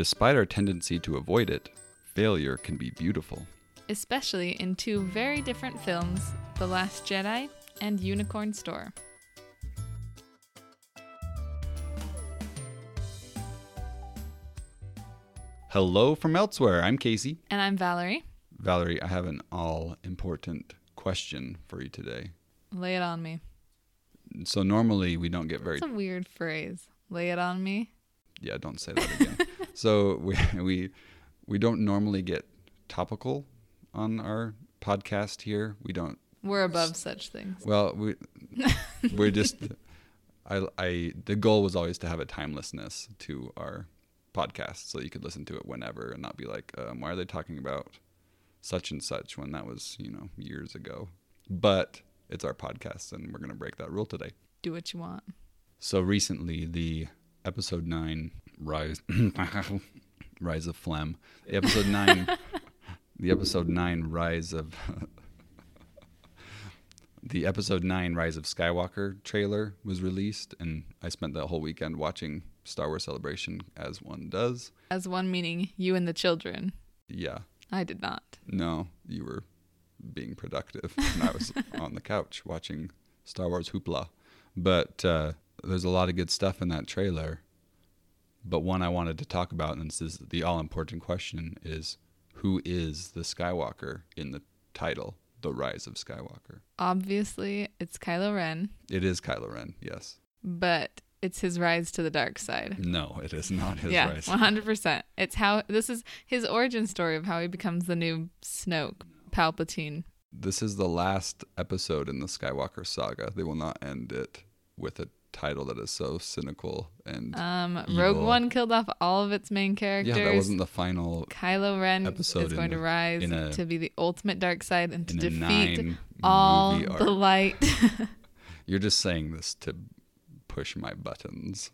Despite our tendency to avoid it, failure can be beautiful. especially in two very different films The Last Jedi and Unicorn Store. Hello from elsewhere. I'm Casey. And I'm Valerie. Valerie, I have an all important question for you today. Lay it on me. So, normally we don't get very. It's a weird phrase. Lay it on me. Yeah, don't say that again. so, we, we, we don't normally get topical on our podcast here. We don't We're above such things. Well, we we're just I I the goal was always to have a timelessness to our podcast, so you could listen to it whenever and not be like, um, why are they talking about such and such when that was you know years ago. But it's our podcast, and we're gonna break that rule today. Do what you want. So recently, the episode nine rise rise of phlegm. The episode nine. the episode nine rise of the episode 9 rise of skywalker trailer was released and i spent that whole weekend watching star wars celebration as one does As one meaning you and the children. yeah I did not. no you were being productive and i was on the couch watching star wars hoopla but uh, there's a lot of good stuff in that trailer but one i wanted to talk about and this is the all-important question is who is the skywalker in the title the rise of skywalker Obviously, it's Kylo Ren, it is kylo ren yes but it's his rise to the dark side. No, it is not his yeah, rise. 100%. It's how this is his origin story of how he becomes the new Snoke, Palpatine. This is the last episode in the Skywalker saga. They will not end it with a title that is so cynical and Um, Evil. Rogue One killed off all of its main characters. yeah, that wasn't the final Kylo Ren episode is in going to the- rise a- to be the ultimate dark side and to defeat all the light. You're just saying this to push my buttons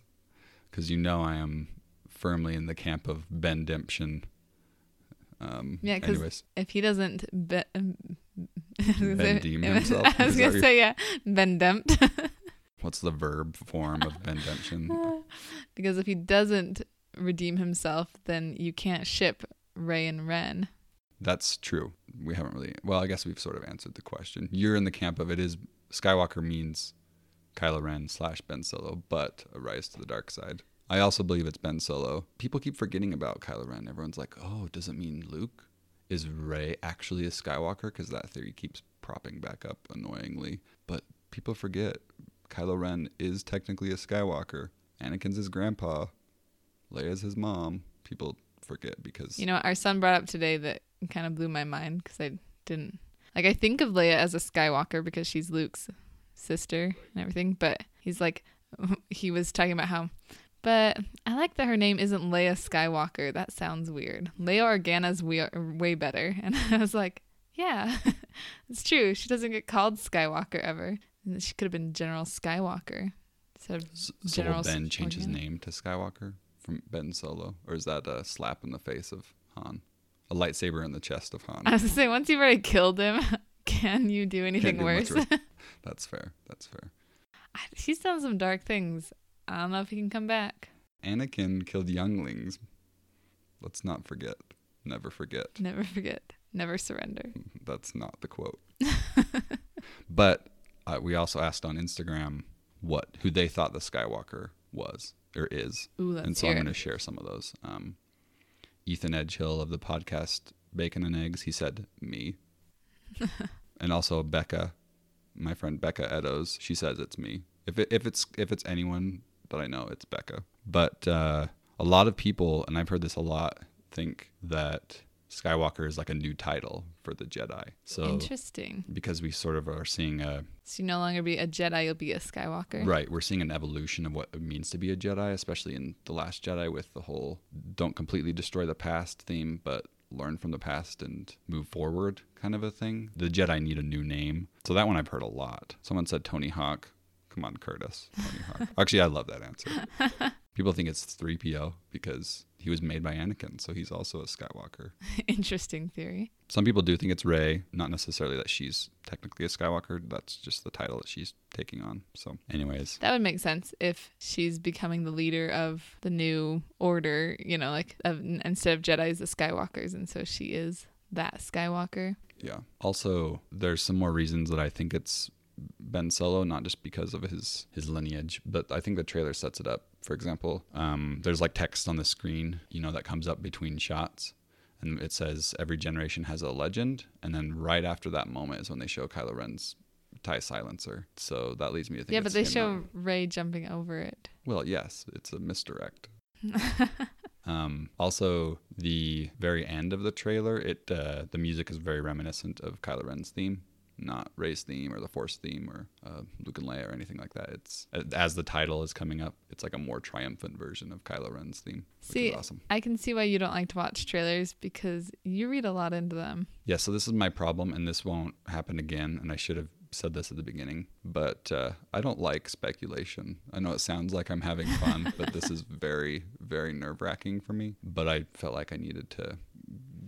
because you know I am firmly in the camp of Ben Demption. Um, Yeah, 'cause anyways, if he doesn't be- Bendeem himself? I was gonna your- say yeah, Ben bendempt. What's the verb form of Ben Demption? because if he doesn't redeem himself, then you can't ship Rey and Ren. That's true. We haven't really. Well, I guess we've sort of answered the question. You're in the camp of it is Skywalker means Kylo Ren slash Ben Solo, but a rise to the dark side. I also believe it's Ben Solo. People keep forgetting about Kylo Ren. Everyone's like, "Oh, does it mean Luke? Is Rey actually a Skywalker?" Because that theory keeps propping back up annoyingly. But people forget Kylo Ren is technically a Skywalker. Anakin's his grandpa. Leia's his mom. People forget because You know, our son brought up today that kind of blew my mind because I didn't like. I think of Leia as a Skywalker because she's Luke's sister and everything, but he's like, he was talking about how. But I like that her name isn't Leia Skywalker. That sounds weird. Leia Organa's we- way better. And I was like, yeah, it's true. She doesn't get called Skywalker ever. She could have been General Skywalker instead of So General will Ben change his name to Skywalker from Ben Solo, or is that a slap in the face of Han? A lightsaber in the chest of Han. I was gonna say, once you've already killed him, can you do anything do worse? worse. That's fair. That's fair. He's done some dark things. I don't know if he can come back. Anakin killed younglings. Let's not forget. Never forget. Never forget. Never surrender. That's not the quote. but uh, we also asked on Instagram what who they thought the Skywalker was or is. Ooh, and so I'm going to share some of those. Um, Ethan Edgehill of the podcast Bacon and Eggs, he said me. and also Becca, my friend Becca Eddowes, she says it's me. If it, if it's if it's anyone that I know, it's Becca. But uh, a lot of people, and I've heard this a lot, think that Skywalker is like a new title for the Jedi. So Interesting. because we sort of are seeing a So you no longer be a Jedi, you'll be a Skywalker. Right, we're seeing an evolution of what it means to be a Jedi, especially in The Last Jedi with the whole don't completely destroy the past theme, but learn from the past and move forward kind of a thing. The Jedi need a new name. So that one I've heard a lot. Someone said Tony Hawk. Come on, Curtis. Tony Hawk. Actually, I love that answer. People think it's 3PO because he was made by Anakin, so he's also a Skywalker. Interesting theory. Some people do think it's Rey, not necessarily that she's technically a Skywalker. That's just the title that she's taking on. So, anyways, That would make sense if she's becoming the leader of the new order, you know, like of, instead of Jedi's, the Skywalkers. And so she is that Skywalker. yeah. Also, there's some more reasons that I think it's Ben Solo, not just because of his his lineage, but I think the trailer sets it up. For example, um, there's like text on the screen, you know, that comes up between shots, and it says every generation has a legend, and then right after that moment is when they show Kylo Ren's tie silencer. So that leads me to think. yeah, but they show Rey jumping over it. Well, yes, it's a misdirect. Um, also, the very end of the trailer, it uh, the music is very reminiscent of Kylo Ren's theme, not Rey's theme or the Force theme or uh, Luke and Leia or anything like that. It's as the title is coming up, it's like a more triumphant version of Kylo Ren's theme, which See, is awesome. I can see why you don't like to watch trailers because you read a lot into them. Yeah, so this is my problem, and this won't happen again. And I should have said this at the beginning, but uh, I don't like speculation. I know it sounds like I'm having fun, but this is very, very nerve wracking for me. But I felt like I needed to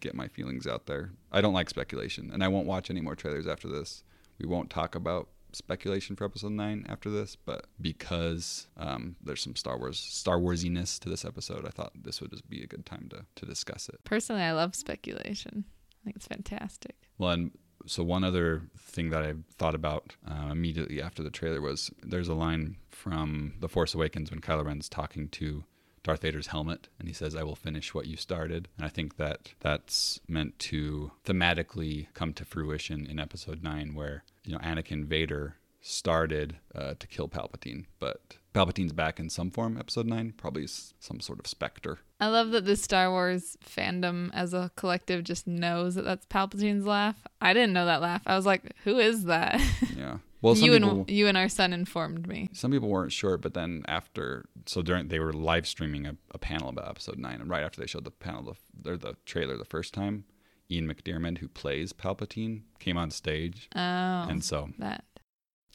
get my feelings out there. I don't like speculation, and I won't watch any more trailers after this. We won't talk about speculation for episode 9 after this but because um, there's some star wars star warsiness to this episode i thought this would just be a good time to, to discuss it Personally, I love speculation. I think it's fantastic. Well, and so one other thing that I thought about uh, immediately after the trailer was there's a line from The Force Awakens when Kylo Ren's talking to Darth Vader's helmet, and he says, "I will finish what you started." And I think that that's meant to thematically come to fruition in Episode Nine, where you know Anakin Vader started uh, to kill Palpatine, but Palpatine's back in some form. Episode Nine, probably some sort of specter. I love that the Star Wars fandom as a collective just knows that that's Palpatine's laugh. I didn't know that laugh. I was like, who is that? Yeah. Well, some you people. and you and our son informed me. some people weren't sure, but then after, so during they were live streaming a, a panel about episode nine, and right after they showed the panel, the, or the trailer the first time, Ian McDiarmid, who plays Palpatine, came on stage, Oh, and so that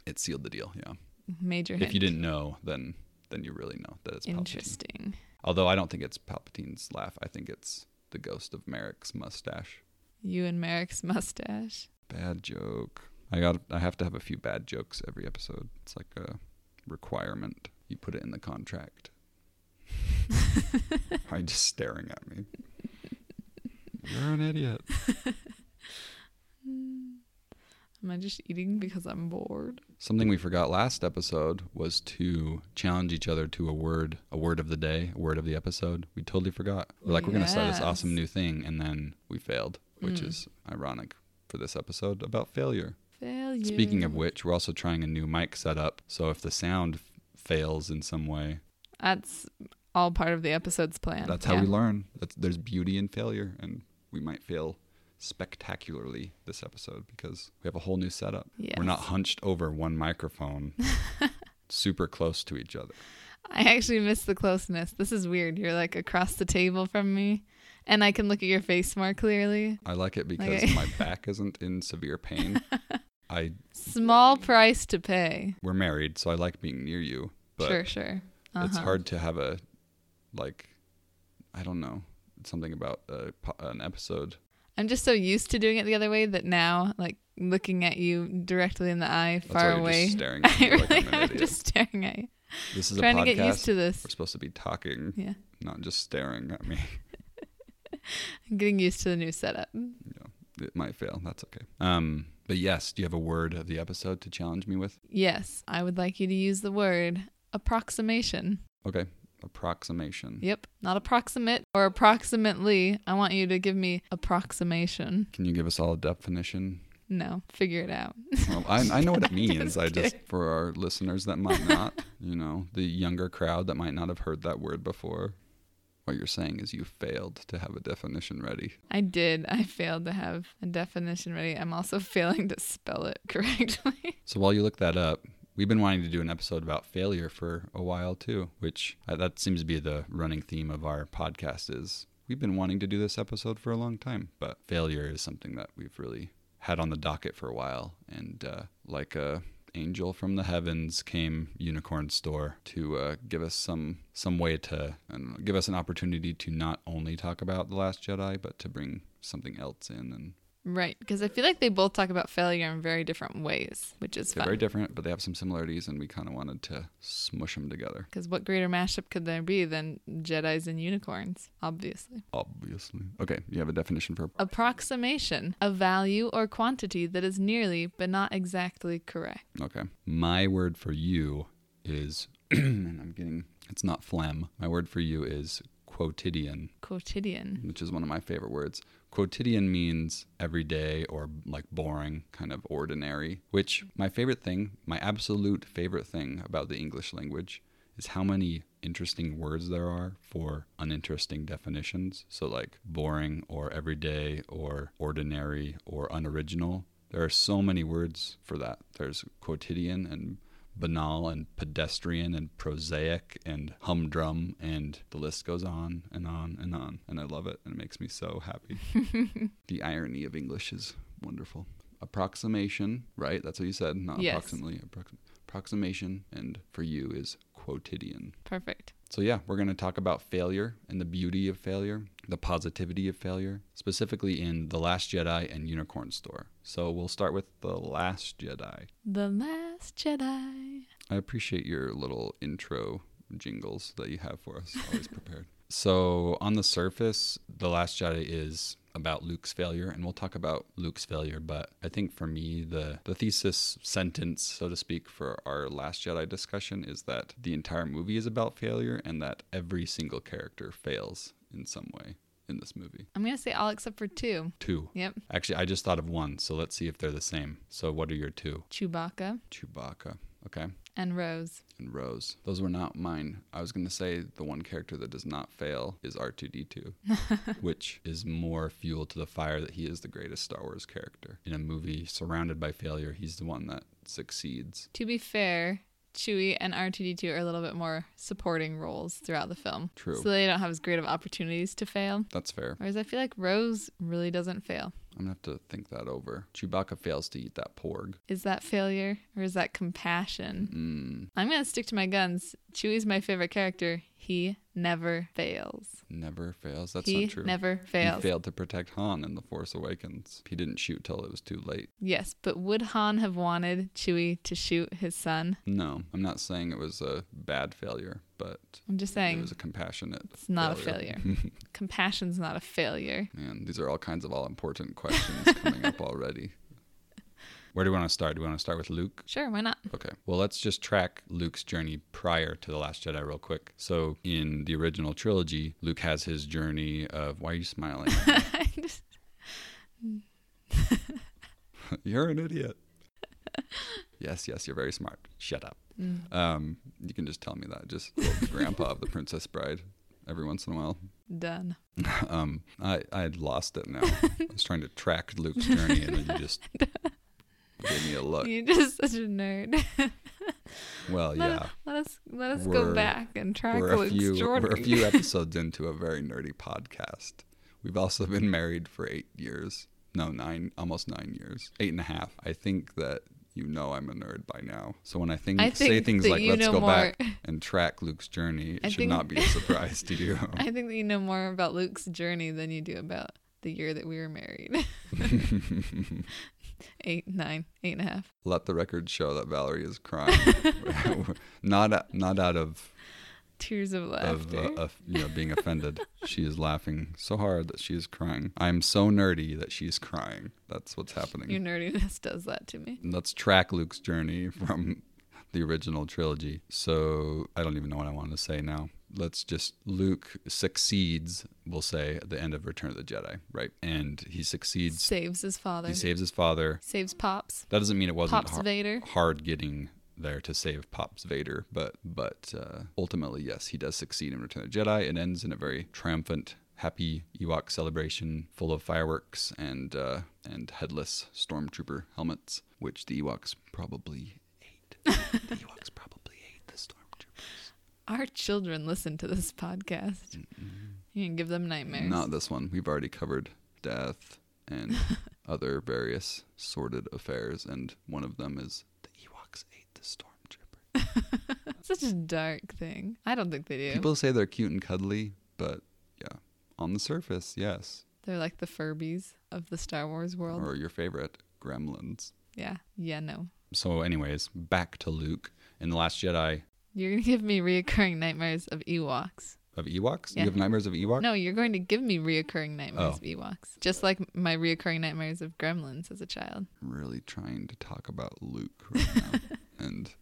it sealed the deal. Yeah, major. if you didn't know, then then you really know that it's Palpatine. interesting. Although I don't think it's Palpatine's laugh, I think it's the ghost of Merrick's mustache. You and Merrick's mustache. Bad joke. I got. I have to have a few bad jokes every episode. It's like a requirement. You put it in the contract. Are you just staring at me? You're an idiot. Am I just eating because I'm bored? Something we forgot last episode was to challenge each other to a word, a word of the day, a word of the episode. We totally forgot. We're like, we're going to start this awesome new thing, and then we failed, which Mm. is ironic for this episode about failure. Failure. Speaking of which, we're also trying a new mic setup. So if the sound f- fails in some way, that's all part of the episode's plan. that's how Yeah. we learn. That's, there's beauty in failure, and we might fail spectacularly this episode because we have a whole new setup. We're not hunched over one microphone, super close to each other. I actually miss the closeness. This is weird. You're like across the table from me, and I can look at your face more clearly. I like it because Okay. my back isn't in severe pain. I Small price to pay. we're married, so I like being near you, but sure, sure. it's Uh-huh. hard to have a like I don't know something about a, po- an episode. I'm just so used to doing it the other way that now, like looking at you directly in the eye, That's far you're away, just staring at I me like really I'm an am idiot. just staring at you. This is Trying a to podcast. get used to this. We're supposed to be talking, Yeah, not just staring at me. I'm getting used to the new setup. It might fail. That's okay. Um, but yes, do you have a word of the episode to challenge me with? Yes, I would like you to use the word approximation. Okay, approximation. Yep, not approximate or approximately. I want you to give me approximation. Can you give us all a definition? No, figure it out. Well, I, I know what it means. I just, for our listeners that might not, you know, the younger crowd that might not have heard that word before, what you're saying is you failed to have a definition ready. I did. I failed to have a definition ready. I'm also failing to spell it correctly. So while you look that up, we've been wanting to do an episode about failure for a while too, which uh, that seems to be the running theme of our podcast is we've been wanting to do this episode for a long time, but failure is something that we've really had on the docket for a while and uh, like a angel from the heavens came, unicorn store, to uh, give us some some way to know, give us an opportunity to not only talk about the Last Jedi, but to bring something else in and Right, because I feel like they both talk about failure in very different ways, which is they're fun. very different, but they have some similarities, and we kind of wanted to smush them together. Because what greater mashup could there be than Jedi's and unicorns? Obviously. Obviously. Okay, you have a definition for Approximation, a value or quantity that is nearly but not exactly correct. Okay. My word for you is, and I'm getting, it's not phlegm. My word for you is quotidian, Quotidian. which is one of my favorite words. Quotidian means everyday or like boring, kind of ordinary, which my favorite thing, my absolute favorite thing about the English language is how many interesting words there are for uninteresting definitions. So, like boring or everyday or ordinary or unoriginal. There are so many words for that. There's quotidian and banal and pedestrian and prosaic and humdrum and the list goes on and on and on and i love it and it makes me so happy. The irony of english is wonderful. Approximation right? That's what you said not Yes. approximately approxim- approximation and for you is quotidian. Perfect. so yeah we're going to talk about failure and the beauty of failure the positivity of failure specifically in the last jedi and unicorn store. So we'll start with the last jedi. The Last Jedi. I appreciate your little intro jingles that you have for us, always prepared. So, on the surface, The Last Jedi is about Luke's failure, and we'll talk about Luke's failure. But I think for me, the, the thesis sentence, so to speak, for our Last Jedi discussion is that the entire movie is about failure and that every single character fails in some way in this movie. I'm going to say all except for two. Two. Yep. Actually, I just thought of one, so let's see if they're the same. So, what are your two? Chewbacca Chewbacca. Okay. and Rose. and Rose. Those were not mine. I was going to say the one character that does not fail is R2D2, which is more fuel to the fire that he is the greatest Star Wars character. In a movie surrounded by failure, he's the one that succeeds. To be fair, Chewie and R2D2 are a little bit more supporting roles throughout the film. True. So they don't have as great of opportunities to fail. That's fair. Whereas I feel like Rose really doesn't fail. I'm going to have to think that over. Chewbacca fails to eat that porg. Is that failure or is that compassion? Mm, I'm going to stick to my guns. Chewie's my favorite character. He never fails. never fails. That's he not true. never fails. He failed to protect Han in The Force Awakens. He didn't shoot till it was too late. Yes, but would Han have wanted Chewie to shoot his son? No, I'm not saying it was a bad failure, but I'm just saying it was a compassionate it's not a failure. Compassion's not a failure. Man, these are all kinds of all important questions coming up already. Where do we want to start? Do we want to start with Luke? Sure, why not? Okay. Well, let's just track Luke's journey prior to The Last Jedi real quick. So, in the original trilogy, Luke has his journey of. Why are you smiling? Just- you're an idiot. yes, yes, you're very smart. Shut up. Mm, Um, you can just tell me that. Just grandpa of the Princess Bride every once in a while. done. Um, I I had lost it now. I was trying to track Luke's journey, and then you just gave me a look. You're just such a nerd. Well, let, yeah, let us let us We're- go back and track we're a Luke's few journey. we're a few episodes into a very nerdy podcast. We've also been married for eight years. No, nine, almost nine years, eight and a half. I think that you know I'm a nerd by now. So when I think, I say things like "Let's go more. back and track Luke's journey," it I should think- not be a surprise to you. I think that you know more about Luke's journey than you do about the year that we were married. Eight, nine, eight and a half. Let the record show that Valerie is crying, not not out of Tears of of laughter. uh, of you know being offended. she is laughing so hard that she is crying. I am so nerdy that she's crying. That's what's happening. Your nerdiness does that to me. Let's track Luke's journey from the original trilogy. So I don't even know what I want to say now. Let's just Luke succeeds, we'll say, at the end of Return of the Jedi, right? And he succeeds. Saves his father. He saves his father. Saves Pops. That doesn't mean it wasn't Pops har- Vader. hard getting there to save Pops Vader, but but uh, ultimately, yes, he does succeed in Return of the Jedi. It ends in a very triumphant, happy Ewok celebration, full of fireworks and uh, and headless stormtrooper helmets, which the Ewoks probably ate. the Ewoks probably ate the stormtroopers. Our children listen to this podcast. You can give them nightmares. Not this one. We've already covered death and other various sordid affairs, and one of them is the Ewoks ate the stormtrooper. Such a dark thing. I don't think they do. People say they're cute and cuddly, but yeah, on the surface, yes. They're like the Furbies of the Star Wars world. Or your favorite, Gremlins. yeah. Yeah, no. So, anyways, back to Luke in the Last Jedi You're going to give me reoccurring nightmares of Ewoks. of Ewoks. Yeah. You have nightmares of Ewoks. No, you're going to give me reoccurring nightmares Oh. of Ewoks. Just like my reoccurring nightmares of gremlins as a child. I'm really trying to talk about Luke right now, and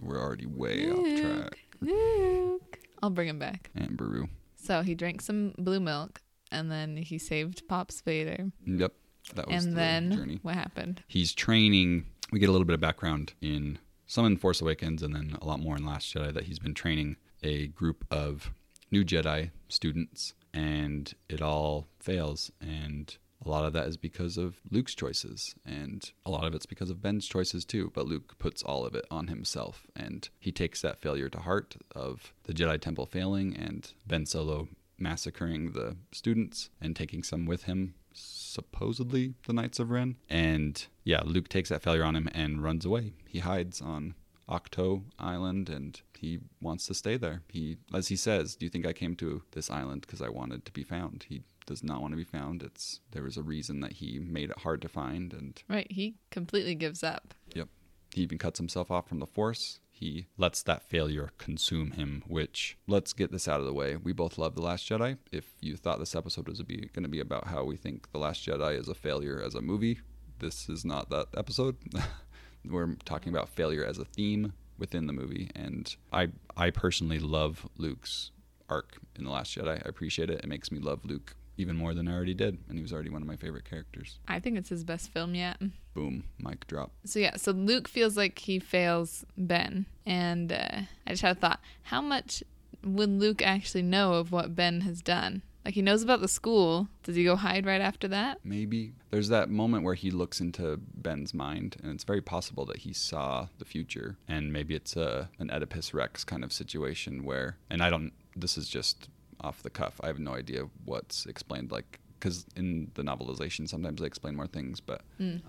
we're already way off track. Luke. I'll bring him back. Aunt Beru. So he drank some blue milk and then he saved Pops Vader. Yep, that was And the then journey. what happened? He's training. We get a little bit of background in some in Force Awakens, and then a lot more in Last Jedi. That he's been training a group of new Jedi students, and it all fails. And a lot of that is because of Luke's choices, and a lot of it's because of Ben's choices too. But Luke puts all of it on himself, and he takes that failure to heart of the Jedi Temple failing and Ben Solo massacring the students and taking some with him, supposedly the Knights of Ren. And yeah, Luke takes that failure on him and runs away. He hides on Ahch-To Island and he wants to stay there. He, as he says, "Do you think I came to this island because I wanted to be found?" He does not want to be found. It's there was a reason that he made it hard to find, and Right, he completely gives up. Yep. He even cuts himself off from the Force. He lets that failure consume him, which, let's get this out of the way. We both love The Last Jedi. If you thought this episode was going to be about how we think The Last Jedi is a failure as a movie, this is not that episode. We're talking about failure as a theme within the movie. And I, I personally love Luke's arc in The Last Jedi. I appreciate it. It makes me love Luke even more than I already did. And he was already one of my favorite characters. I think it's his best film yet. Boom, mic drop. So yeah, so Luke feels like he fails Ben, and uh, I just had a thought: how much would Luke actually know of what Ben has done? Like he knows about the school. Does he go hide right after that? maybe there's that moment where he looks into ben's mind and it's very possible that he saw the future and maybe it's a an oedipus rex kind of situation where and i don't this is just off the cuff. I have no idea what's explained like because in the novelization sometimes they explain more things but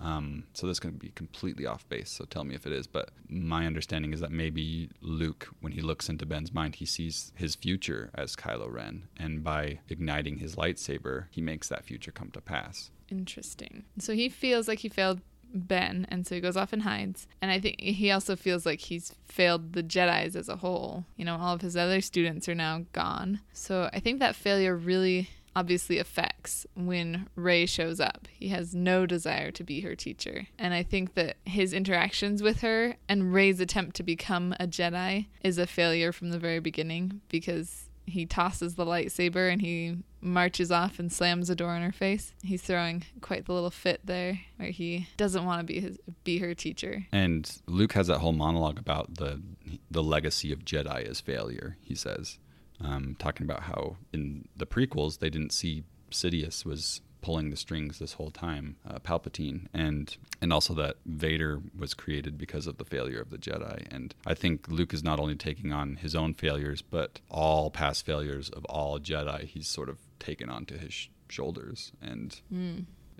um, so this can be completely off base so tell me if it is. But my understanding is that maybe luke when he looks into ben's mind he sees his future as kylo ren and by igniting his lightsaber he makes that future come to pass. Interesting. So he feels like he failed Ben, and so he goes off and hides. And I think he also feels like he's failed the Jedi's as a whole. You know, all of his other students are now gone. So I think that failure really obviously affects when Rey shows up. He has no desire to be her teacher. And I think that his interactions with her and Rey's attempt to become a Jedi is a failure from the very beginning because he tosses the lightsaber and he marches off and slams the door in her face. He's throwing quite the little fit there where he doesn't want to be his be her teacher. And Luke has that whole monologue about the the legacy of Jedi as failure. He says, um, talking about how in the prequels they didn't see Sidious was pulling the strings this whole time, uh, Palpatine, and and also that Vader was created because of the failure of the Jedi. And I think Luke is not only taking on his own failures, but all past failures of all Jedi. He's sort of taken onto his sh- shoulders, and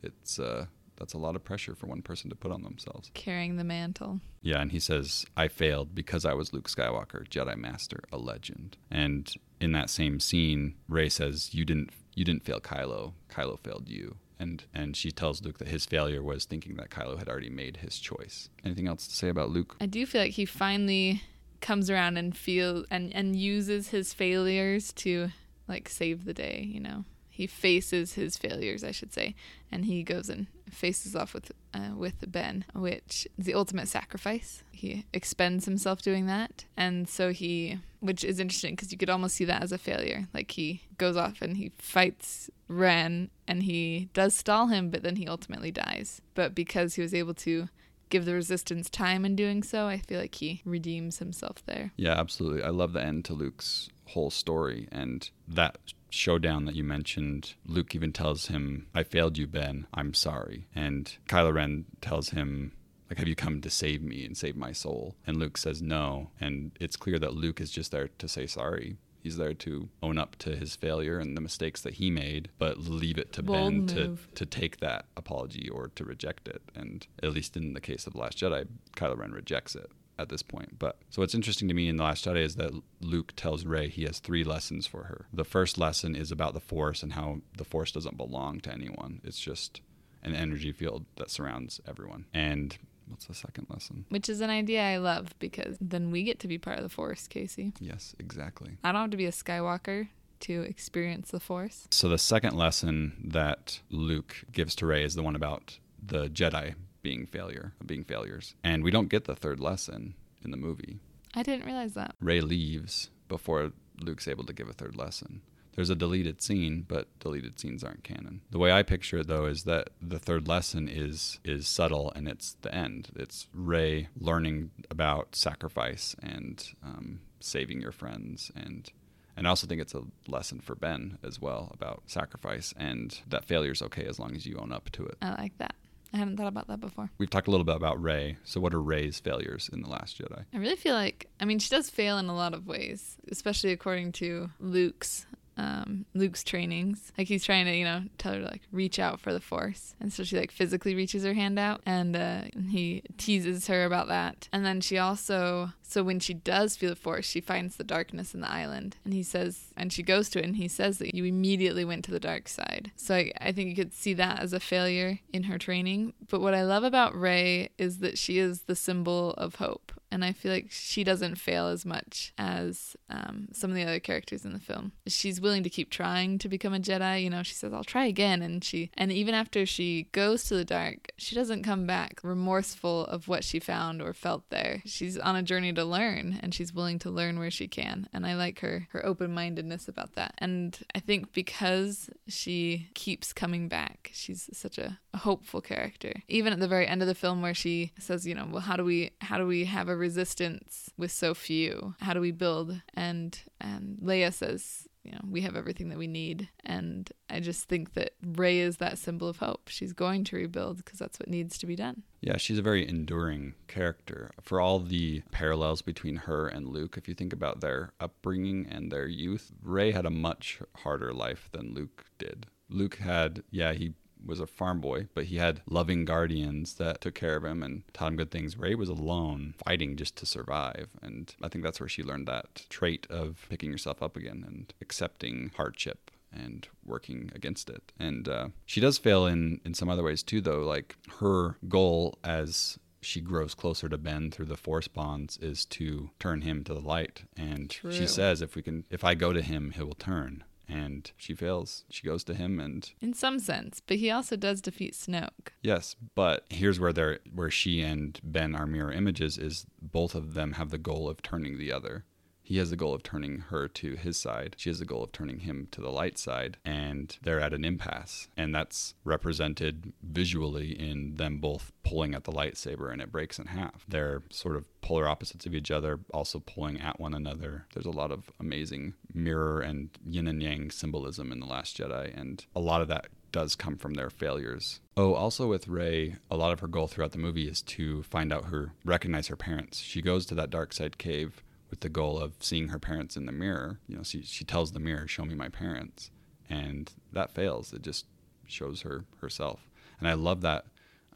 it's uh, that's a lot of pressure for one person to put on themselves. Carrying the mantle. Yeah, and he says, I failed because I was Luke Skywalker, Jedi Master, a legend. And in that same scene, Rey says, You didn't you didn't fail Kylo. Kylo failed you. And and she tells Luke that his failure was thinking that Kylo had already made his choice. Anything else to say about Luke? I do feel like he finally comes around and feel and and uses his failures to like save the day, you know. He faces his failures, I should say, and he goes and faces off with uh, with Ben, which is the ultimate sacrifice. He expends himself doing that, and so he, which is interesting because you could almost see that as a failure. Like he goes off and he fights Ren, and he does stall him, but then he ultimately dies. But because he was able to give the resistance time in doing so, I feel like he redeems himself there. Yeah, absolutely. I love the end to Luke's whole story and that showdown that you mentioned. Luke even tells him, "I failed you, Ben. I'm sorry." And Kylo Ren tells him, "Like, have you come to save me and save my soul?" And Luke says, "No." And it's clear that Luke is just there to say sorry. He's there to own up to his failure and the mistakes that he made, but leave it to Bold Ben to, move. to take that apology or to reject it. And at least in the case of The Last Jedi, Kylo Ren rejects it at this point. But so what's interesting to me in The Last Jedi is that Luke tells Rey he has three lessons for her. The first lesson is about the Force and how the Force doesn't belong to anyone. It's just an energy field that surrounds everyone. And what's the second lesson? Which is an idea I love because then we get to be part of the Force, Casey. Yes, exactly. I don't have to be a Skywalker to experience the Force. So the second lesson that Luke gives to Rey is the one about the Jedi being failure, being failures. And we don't get the third lesson in the movie. I didn't realize that. Rey leaves before Luke's able to give a third lesson. There's a deleted scene, but deleted scenes aren't canon. The way I picture it though is that the third lesson is is subtle and it's the end. It's Rey learning about sacrifice and um, saving your friends and and I also think it's a lesson for Ben as well about sacrifice and that failure is okay as long as you own up to it. I like that. I hadn't thought about that before. We've talked a little bit about Rey. So what are Rey's failures in The Last Jedi? I really feel like, I mean, she does fail in a lot of ways, especially according to Luke's um, Luke's trainings. Like he's trying to, you know, tell her to like reach out for the force. And so she like physically reaches her hand out and uh, he teases her about that. And then she also, so when she does feel the force, she finds the darkness in the island. And he says, and she goes to it and he says that you immediately went to the dark side. So I, I think you could see that as a failure in her training. But what I love about Rey is that she is the symbol of hope. And I feel like she doesn't fail as much as um, some of the other characters in the film. She's willing to keep trying to become a Jedi. You know, she says, "I'll try again," and she, and even after she goes to the dark, she doesn't come back remorseful of what she found or felt there. She's on a journey to learn, and she's willing to learn where she can. And I like her her open mindedness about that. And I think because she keeps coming back, she's such a, hopeful character. Even at the very end of the film, where she says, "You know, well, how do we how do we have a resistance with so few? How do we build?" And and Leia says, you know, we have everything that we need. And I just think that Rey is that symbol of hope. She's going to rebuild because that's what needs to be done. Yeah, she's a very enduring character. For all the parallels between her and Luke, if you think about their upbringing and their youth, Rey had a much harder life than Luke did. Luke had, yeah, he was a farm boy, but he had loving guardians that took care of him and taught him good things. Rey was alone, fighting just to survive. And I think that's where she learned that trait of picking yourself up again and accepting hardship and working against it. And uh, she does fail in, in some other ways too, though. Like her goal as she grows closer to Ben through the force bonds is to turn him to the light. And True. she says, if we can, if I go to him, he will turn and she fails. She goes to him and In some sense, but he also does defeat Snoke. yes, but here's where they're where she and Ben are mirror images is both of them have the goal of turning the other. He has the goal of turning her to his side. She has the goal of turning him to the light side. And they're at an impasse. And that's represented visually in them both pulling at the lightsaber and it breaks in half. They're sort of polar opposites of each other, also pulling at one another. There's a lot of amazing mirror and yin and yang symbolism in The Last Jedi. And a lot of that does come from their failures. Oh, also with Rey, a lot of her goal throughout the movie is to find out her, recognize her parents. She goes to that dark side cave with the goal of seeing her parents in the mirror. You know, she, she tells the mirror, show me my parents. And that fails. It just shows her herself. And I love that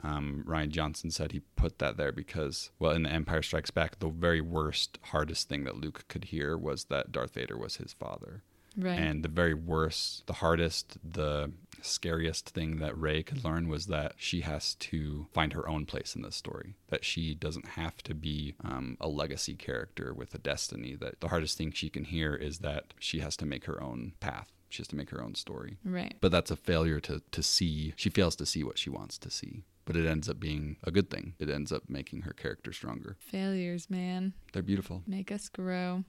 um, Rian Johnson said he put that there because, well, in The Empire Strikes Back, the very worst, hardest thing that Luke could hear was that Darth Vader was his father. Right. And the very worst, the hardest, the scariest thing that Rey could learn was that she has to find her own place in this story. That she doesn't have to be um, a legacy character with a destiny. That the hardest thing she can hear is that she has to make her own path. She has to make her own story. right. But that's a failure to, to see. She fails to see what she wants to see. But it ends up being a good thing. It ends up making her character stronger. Failures, man, They're beautiful. make us grow.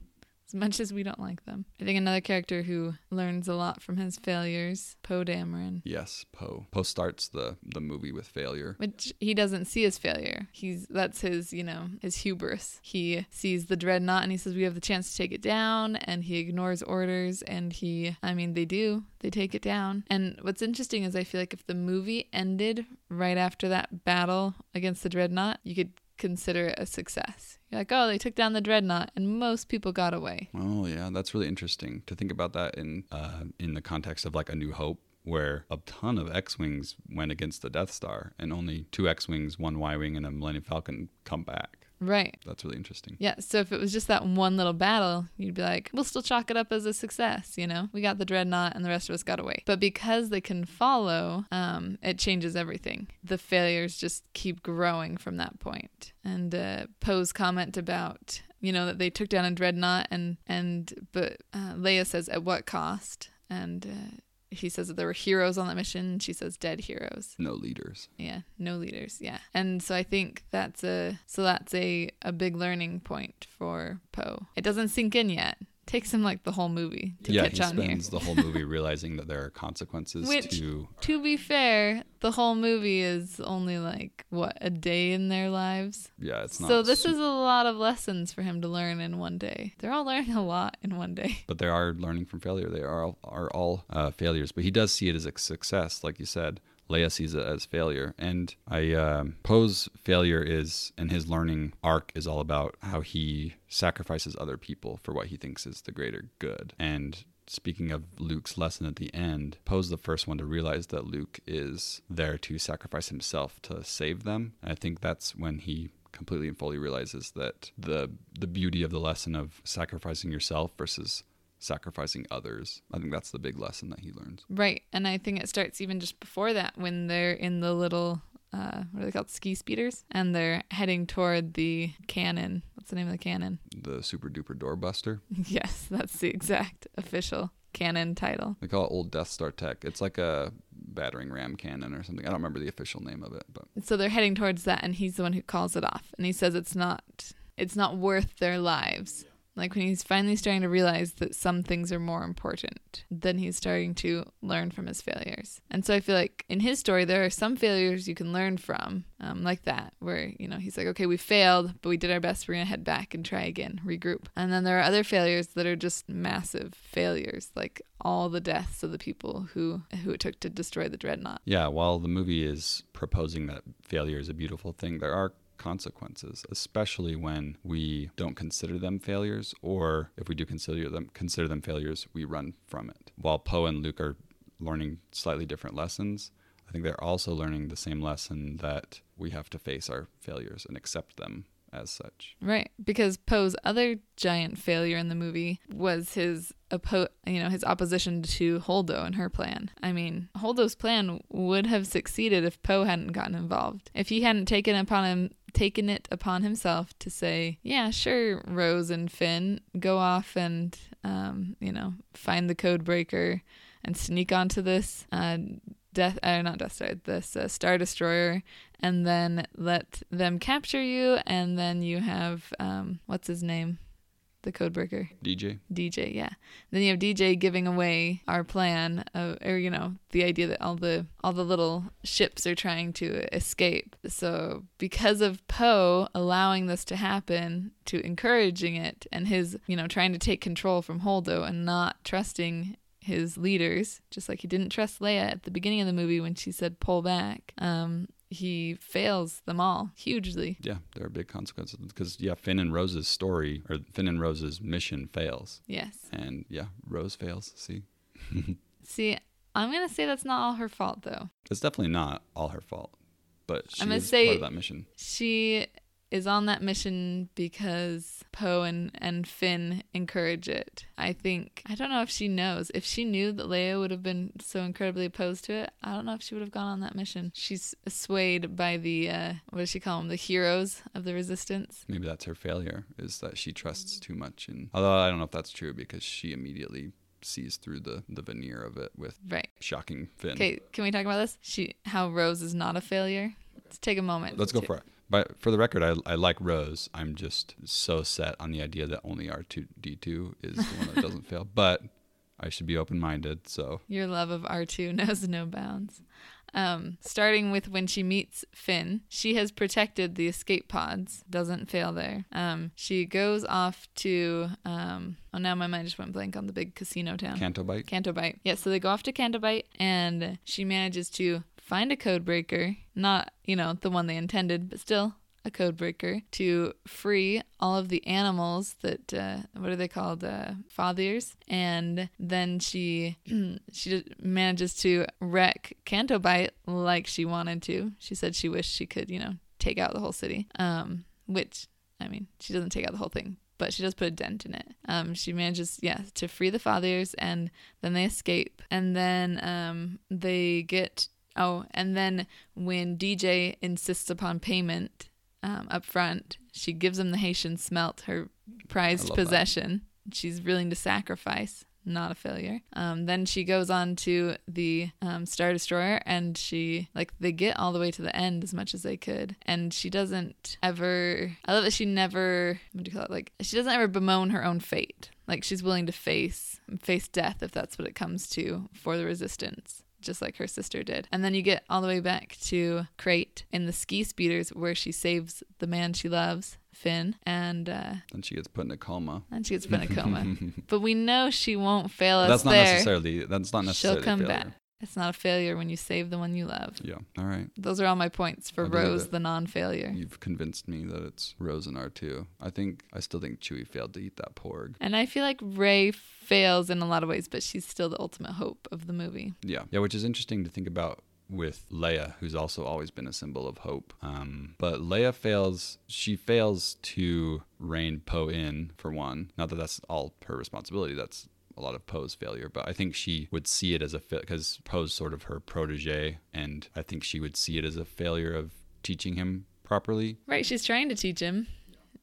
As much as we don't like them. I think another character who learns a lot from his failures, Poe Dameron. Yes, Poe. Poe starts the, the movie with failure. which he doesn't see as failure. He's that's his, you know, his hubris. He sees the dreadnought and he says we have the chance to take it down and he ignores orders and he I mean they do. They take it down. And what's interesting is I feel like if the movie ended right after that battle against the dreadnought, you could consider it a success. You're like, oh, they took down the dreadnought, and most people got away. Oh yeah, that's really interesting to think about that in uh, in the context of like a New Hope, where a ton of X-wings went against the Death Star, and only two X-wings, one Y-wing, and a Millennium Falcon come back. Right. That's really interesting. Yeah. So if it was just that one little battle, you'd be like, we'll still chalk it up as a success. You know, we got the dreadnought and the rest of us got away. But because they can follow, um, it changes everything. The failures just keep growing from that point. And uh, Poe's comment about you know that they took down a dreadnought and and but uh, Leia says at what cost and. Uh, he says that there were heroes on that mission. She says dead heroes. No leaders. Yeah, no leaders. Yeah, and so I think that's a so that's a a big learning point for Poe. It doesn't sink in yet. Takes him like the whole movie to yeah, catch he on here. Yeah, he spends the whole movie realizing that there are consequences Which- to. To be fair, the whole movie is only like what a day in their lives. Yeah, it's not. So this is a lot of lessons for him to learn in one day. They're all learning a lot in one day. But they are learning from failure. They are all, are all uh, failures. But he does see it as a success, like you said. Leia sees it as failure, and I um, Poe's failure is, and his learning arc is all about how he sacrifices other people for what he thinks is the greater good. And speaking of Luke's lesson at the end, Poe's the first one to realize that Luke is there to sacrifice himself to save them. And I think that's when he completely and fully realizes that the the beauty of the lesson of sacrificing yourself versus sacrificing others. I think that's the big lesson that he learns. Right. And I think it starts even just before that when they're in the little uh what are they called? Ski speeders. And they're heading toward the cannon. What's the name of the cannon? The super duper doorbuster. yes, that's the exact official cannon title. They call it old Death Star tech. It's like a battering ram cannon or something. I don't remember the official name of it, but So they're heading towards that and he's the one who calls it off. And he says it's not it's not worth their lives. Like when he's finally starting to realize that some things are more important, then he's starting to learn from his failures. And so I feel like in his story, there are some failures you can learn from, um, like that, where, you know, he's like, okay, we failed, but we did our best. We're going to head back and try again, regroup. And then there are other failures that are just massive failures, like all the deaths of the people who, who it took to destroy the dreadnought. yeah, while the movie is proposing that failure is a beautiful thing, there are consequences, especially when we don't consider them failures, or if we do consider them consider them failures, we run from it. While Poe and Luke are learning slightly different lessons, I think they're also learning the same lesson that we have to face our failures and accept them as such. Right, because Poe's other giant failure in the movie was his oppo- you know, his opposition to Holdo and her plan. I mean, Holdo's plan would have succeeded if Poe hadn't gotten involved. If he hadn't taken upon him taken it upon himself to say, "Yeah, sure, Rose and Finn go off and um, you know, find the code breaker and sneak onto this uh Death, uh, not Death Star, this uh, Star Destroyer, and then let them capture you, and then you have um, what's his name, the codebreaker, DJ, DJ. Yeah. Then you have DJ giving away our plan, of, or you know, the idea that all the all the little ships are trying to escape. So because of Poe allowing this to happen, to encouraging it, and his you know trying to take control from Holdo and not trusting his leaders, just like he didn't trust Leia at the beginning of the movie when she said pull back. Um, he fails them all hugely. yeah, there are big consequences because yeah, Finn and Rose's story or Finn and Rose's mission fails, Yes. and yeah, Rose fails. See, See, I'm gonna say that's not all her fault though. it's definitely not all her fault, but she I'm gonna say- part of that mission. She is on that mission because Poe and, and Finn encourage it. I think I don't know if she knows. If she knew that Leia would have been so incredibly opposed to it, I don't know if she would have gone on that mission. She's swayed by the uh, what does she call them? The heroes of the resistance. Maybe that's her failure is that she trusts too much. And although I don't know if that's true because she immediately sees through the the veneer of it with Right. shocking Finn. Okay, can we talk about this? She how Rose is not a failure. Let's take a moment. Let's go to- for it. But for the record, I, I like Rose. I'm just so set on the idea that only R2D2 is the one that doesn't fail. But I should be open minded. So Your love of R2 knows no bounds. Um, starting with when she meets Finn, she has protected the escape pods. Doesn't fail there. Um, she goes off to. Um, oh, now my mind just went blank on the big casino town. Canto Bight. Cantobite. Yeah, so they go off to Canto Bight, and she manages to find a code breaker. Not, you know, the one they intended, but still a code breaker to free all of the animals that uh, what are they called uh, fathiers and then she she manages to wreck Canto Bight like she wanted to she said she wished she could you know take out the whole city um which I mean she doesn't take out the whole thing but she does put a dent in it. Um, she manages, yeah, to free the fathiers, and then they escape, and then um, they get. Oh, and then when DJ insists upon payment um, up front, she gives him the Haysian smelt, her prized love that. possession. She's willing to sacrifice. Not a failure. Um, then she goes on to the um, Star Destroyer, and she like they get all the way to the end as much as they could, and she doesn't ever. I love that she never. What do you call it? Like she doesn't ever bemoan her own fate. Like she's willing to face face death if that's what it comes to for the resistance just like her sister did. And then you get all the way back to Crait in the ski speeders where she saves the man she loves, Finn, and uh, Then she gets put in a coma. and she gets put in a coma. but we know she won't fail us That's not there. necessarily. That's not necessarily. She'll come failure. back. It's not a failure when you save the one you love. Yeah. All right. Those are all my points for Rose, the non-failure. You've convinced me that it's Rose and R2. I think I still think Chewie failed to eat that porg. And I feel like Rey fails in a lot of ways, but she's still the ultimate hope of the movie. Yeah. Yeah, which is interesting to think about with Leia, who's also always been a symbol of hope. Um, but Leia fails, she fails to rein Poe in, for one. Not that that's all her responsibility, that's a lot of Poe's failure, but I think she would see it as a failure because Poe's sort of her protege, and I think she would see it as a failure of teaching him properly. Right, she's trying to teach him.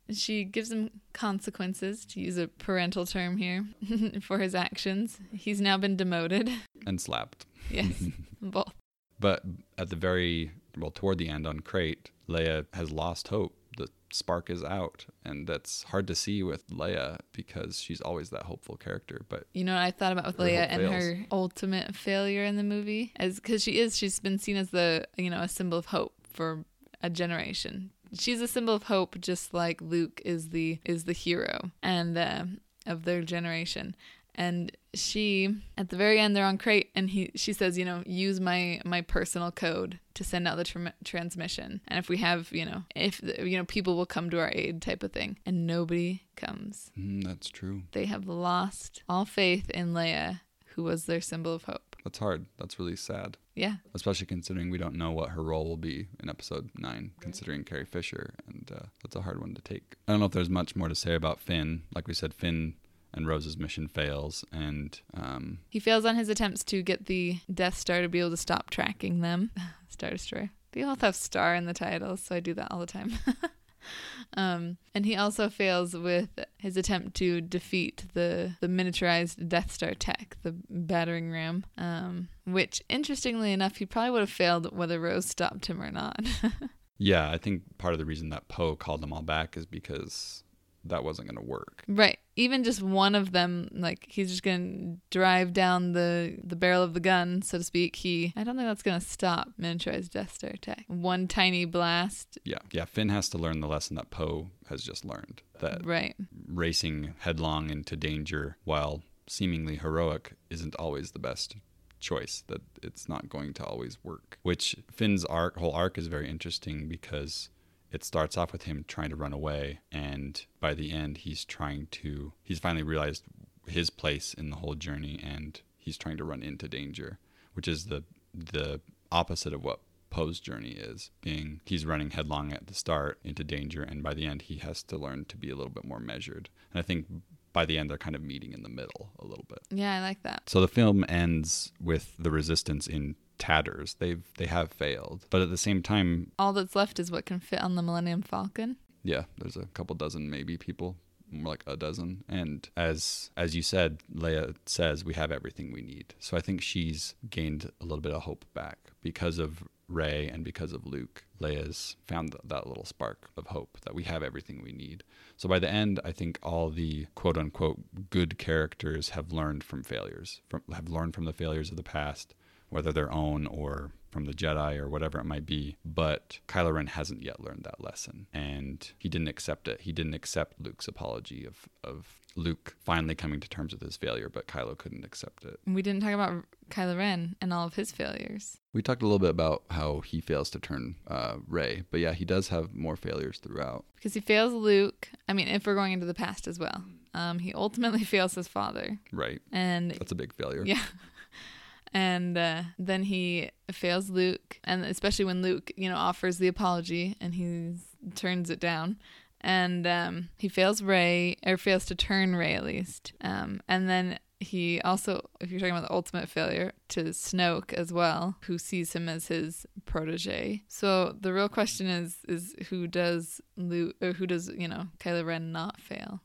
She gives him consequences, to use a parental term here, for his actions. He's now been demoted. And slapped. Yes, both. But at the very well, toward the end on Crait, Leia has lost hope. The spark is out, and that's hard to see with Leia because she's always that hopeful character. But You know what I thought about with Leia and fails. her ultimate failure in the movie, as because she is, she's been seen as the you know a symbol of hope for a generation. She's a symbol of hope, just like Luke is the is the hero and uh, of their generation. And she, at the very end, they're on Crait, and he she says, you know, use my my personal code to send out the tr- transmission. And if we have, you know, if you know, people will come to our aid, type of thing. And nobody comes mm, that's true. they have lost all faith in Leia, who was their symbol of hope. That's hard. That's really sad, Yeah. especially considering we don't know what her role will be in Episode Nine. Considering Carrie Fisher, and uh, that's a hard one to take. I don't know if there's much more to say about Finn. Like we said, Finn and Rose's mission fails, and um, He fails on his attempts to get the Death Star to be able to stop tracking them. Star Destroyer. They all have star in the titles, so I do that all the time. um, and he also fails with his attempt to defeat the, the miniaturized Death Star tech, the battering ram, um, which, interestingly enough, he probably would have failed whether Rose stopped him or not. yeah, I think part of the reason that Poe called them all back is because that wasn't going to work. Right. Even just one of them, like he's just gonna drive down the the barrel of the gun, so to speak. He, I don't think that's gonna stop miniaturized Death Star attack. One tiny blast. Yeah, yeah. Finn has to learn the lesson that Poe has just learned that Right. racing headlong into danger while seemingly heroic isn't always the best choice. That it's not going to always work. Which Finn's arc, whole arc, is very interesting because it starts off with him trying to run away, and by the end, he's trying to. He's finally realized his place in the whole journey, and he's trying to run into danger, which is the the opposite of what Poe's journey is. Being he's running headlong at the start into danger, and by the end, he has to learn to be a little bit more measured. And I think by the end, they're kind of meeting in the middle a little bit. Yeah, I like that. So the film ends with the resistance in tatters. They've they have failed, but at the same time, All that's left is what can fit on the Millennium Falcon. yeah, there's a couple dozen maybe people, more like a dozen. And as as you said, Leia says we have everything we need. So I think she's gained a little bit of hope back because of Rey and because of Luke. Leia's found th- that little spark of hope that we have everything we need. So by the end, I think all the quote unquote good characters have learned from failures, from have learned from the failures of the past, whether their own or from the Jedi or whatever it might be. But Kylo Ren hasn't yet learned that lesson, and he didn't accept it. He didn't accept Luke's apology of of Luke finally coming to terms with his failure, but Kylo couldn't accept it. We didn't talk about Kylo Ren and all of his failures. We talked a little bit about how he fails to turn uh, Rey, but yeah, he does have more failures throughout. Because he fails Luke. I mean, if we're going into the past as well, um, he ultimately fails his father. Right. And That's a big failure. yeah. And uh, then he fails Luke, and especially when Luke, you know, offers the apology and he turns it down. And um, he fails Rey or fails to turn Rey at least. Um, and then he also, if you're talking about the ultimate failure, to Snoke as well, who sees him as his protege. So the real question is, is who does Luke, or who does you know Kylo Ren not fail?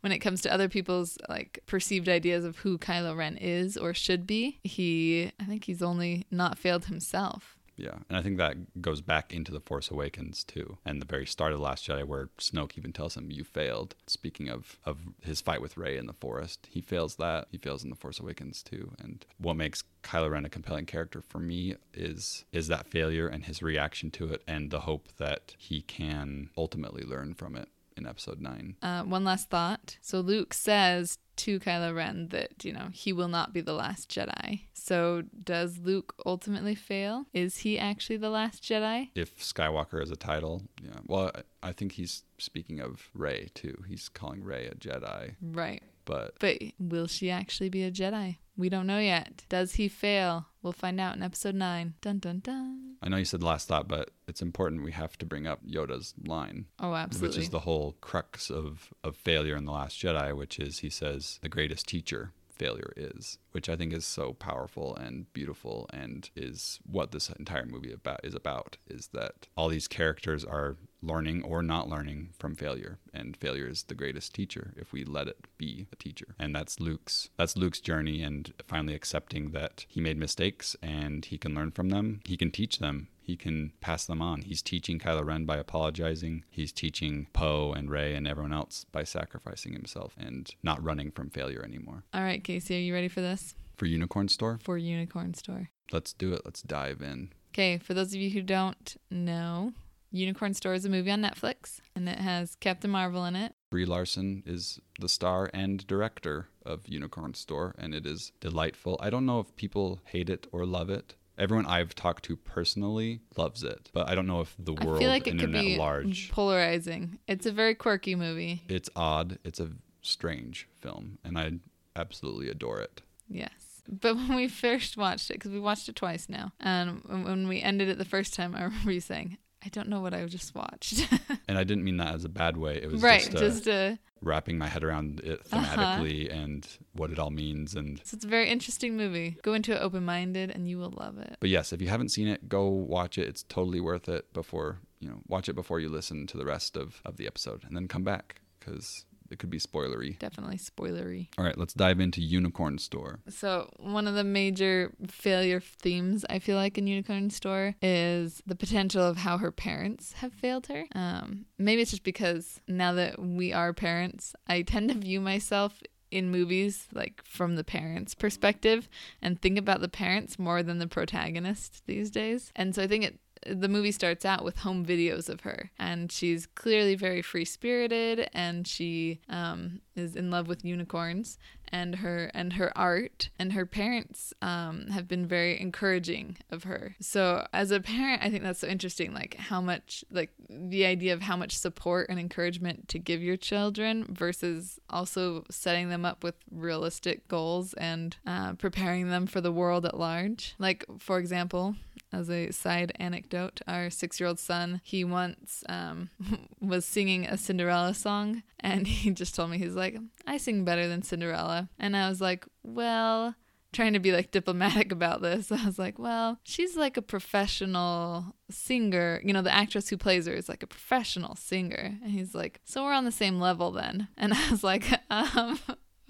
When it comes to other people's like perceived ideas of who Kylo Ren is or should be, he, I think he's only not failed himself. Yeah, and I think that goes back into the Force Awakens too, and the very start of the Last Jedi, where Snoke even tells him, "You failed." Speaking of of his fight with Rey in the forest, he fails that. He fails in the Force Awakens too. And what makes Kylo Ren a compelling character for me is is that failure and his reaction to it, and the hope that he can ultimately learn from it in Episode Nine. Uh, one last thought. So Luke says to Kylo Ren that, you know, he will not be the last Jedi. So does Luke ultimately fail? Is he actually the last Jedi? If Skywalker is a title, yeah. Well, I I think he's speaking of Rey too. He's calling Rey a Jedi, Right. but But will she actually be a Jedi? We don't know yet. Does he fail? We'll find out in episode 9. Dun dun dun. I know you said last thought, but it's important we have to bring up Yoda's line, Oh, absolutely. which is the whole crux of, of failure in The Last Jedi, which is he says, the greatest teacher failure is, which I think is so powerful and beautiful and is what this entire movie about is about is that all these characters are learning or not learning from failure and failure is the greatest teacher if we let it be a teacher and that's Luke's that's Luke's journey and finally accepting that he made mistakes and he can learn from them he can teach them he can pass them on. He's teaching Kylo Ren by apologizing. He's teaching Poe and Rey and everyone else by sacrificing himself and not running from failure anymore. All right, Casey, are you ready for this? For Unicorn Store, For Unicorn Store. let's do it. Let's dive in. Okay, for those of you who don't know, Unicorn Store is a movie on Netflix and it has Captain Marvel in it. Brie Larson is the star and director of Unicorn Store, and it is delightful. I don't know if people hate it or love it. Everyone I've talked to personally loves it, but I don't know if the I world feel like it could internet be large. polarizing. It's a very quirky movie. It's odd. It's a strange film, and I absolutely adore it. Yes. But when we first watched it, because we watched it twice now, and when we ended it the first time, I remember you saying, I don't know what I just watched. And I didn't mean that as a bad way. It was right. just, uh, Just, uh, wrapping my head around it Uh-huh. thematically and what it all means. And so it's a very interesting movie. Go into it open minded and you will love it. but yes, if you haven't seen it, go watch it. It's totally worth it. Before you know, watch it before you listen to the rest of of the episode, and then come back because it could be spoilery. Definitely spoilery. All right, let's dive into Unicorn Store. So, one of the major failure themes I feel like in Unicorn Store is the potential of how her parents have failed her. Um, maybe it's just because now that we are parents, I tend to view myself in movies like from the parents' perspective and think about the parents more than the protagonist these days. And so I think it the movie starts out with home videos of her and she's clearly very free spirited and she um, is in love with unicorns and her and her art and her parents um, have been very encouraging of her. So as a parent i think that's so interesting like how much like the idea of how much support and encouragement to give your children versus also setting them up with realistic goals and uh, preparing them for the world at large. Like for example as a side anecdote, our six year old son, he once um, was singing a Cinderella song and he just told me, he's like, I sing better than Cinderella. And I was like, well, trying to be like diplomatic about this. I was like, well, she's like a professional singer. You know, the actress who plays her is like a professional singer. And he's like, so we're on the same level then. And I was like, um,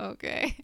okay.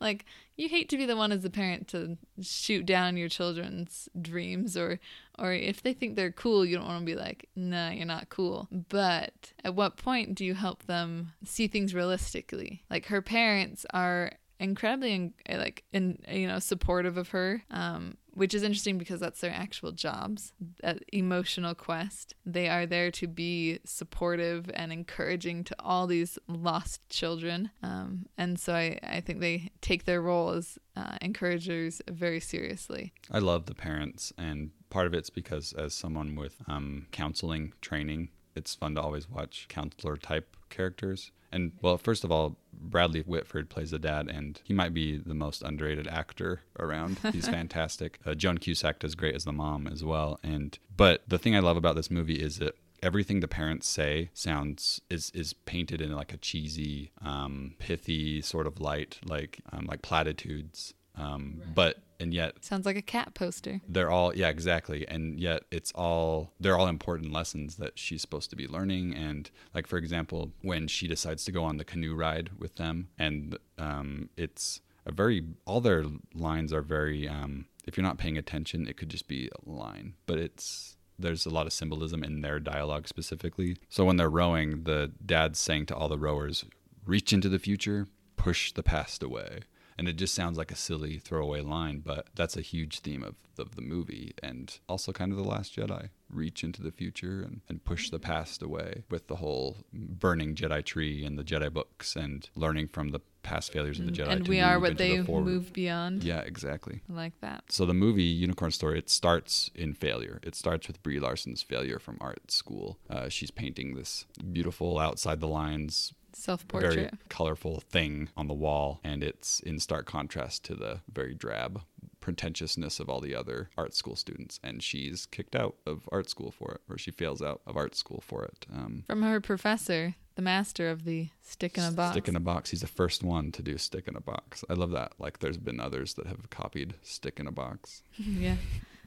Like, you hate to be the one as a parent to shoot down your children's dreams or or if they think they're cool you don't want to be like nah you're not cool. But at what point do you help them see things realistically? Like her parents are incredibly in, like in you know supportive of her um which is interesting because that's their actual jobs that emotional quest they are there to be supportive and encouraging to all these lost children um, and so I, I think they take their role as uh, encouragers very seriously I love the parents, and part of it's because as someone with um, counseling training, it's fun to always watch counselor type characters. And well, first of all, Bradley Whitford plays the dad, and he might be the most underrated actor around. He's fantastic. Uh, Joan Cusack does great as the mom as well. And but the thing I love about this movie is that everything the parents say sounds is is painted in like a cheesy, um, pithy sort of light, like um, like platitudes. Um, But and yet sounds like a cat poster. They're all yeah exactly. And yet it's all they're all important lessons that she's supposed to be learning. And like for example when she decides to go on the canoe ride with them and um, it's a very all their lines are very um, if you're not paying attention it could just be a line. But it's there's a lot of symbolism in their dialogue specifically. So when they're rowing the dad's saying to all the rowers reach into the future push the past away and it just sounds like a silly throwaway line, but that's a huge theme of, of the movie and also kind of The Last Jedi. Reach into the future and, and push the past away with the whole burning Jedi tree and the Jedi books and learning from the past failures of the Jedi. and to we are what they the move beyond Yeah, exactly. I like that So the movie Unicorn Story it starts in failure. It starts with Brie Larson's failure from art school. Uh, she's painting this beautiful outside the lines self-portrait very colorful thing on the wall, and it's in stark contrast to the very drab pretentiousness of all the other art school students. And she's kicked out of art school for it, or she fails out of art school for it. Um, from her professor the master of the stick in a box Stick in a box. He's the first one to do stick in a box. I love that. Like, there's been others that have copied stick in a box. yeah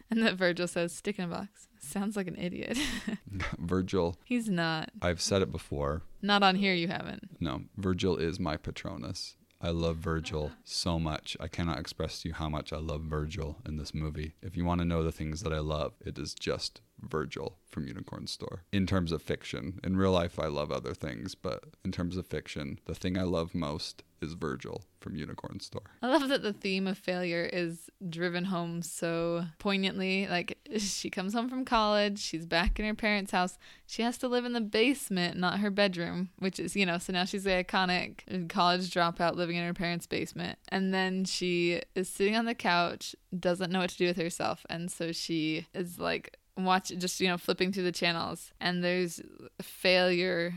and that virgil says stick in a box sounds like an idiot Virgil, he's not I've said it before. not on here you haven't No, Virgil is my Patronus. I love Virgil so much. I cannot express to you how much I love Virgil in this movie. If you want to know the things that I love, it is just Virgil from Unicorn Store. In terms of fiction, in real life, I love other things, but in terms of fiction, the thing I love most is Virgil from Unicorn Store. I love that the theme of failure is driven home so poignantly. Like, she comes home from college, she's back in her parents' house. She has to live in the basement, not her bedroom, which is, you know, so now she's the iconic college dropout living in her parents' basement. And then she is sitting on the couch, doesn't know what to do with herself. And so she is like, watch just you know flipping through the channels and there's failure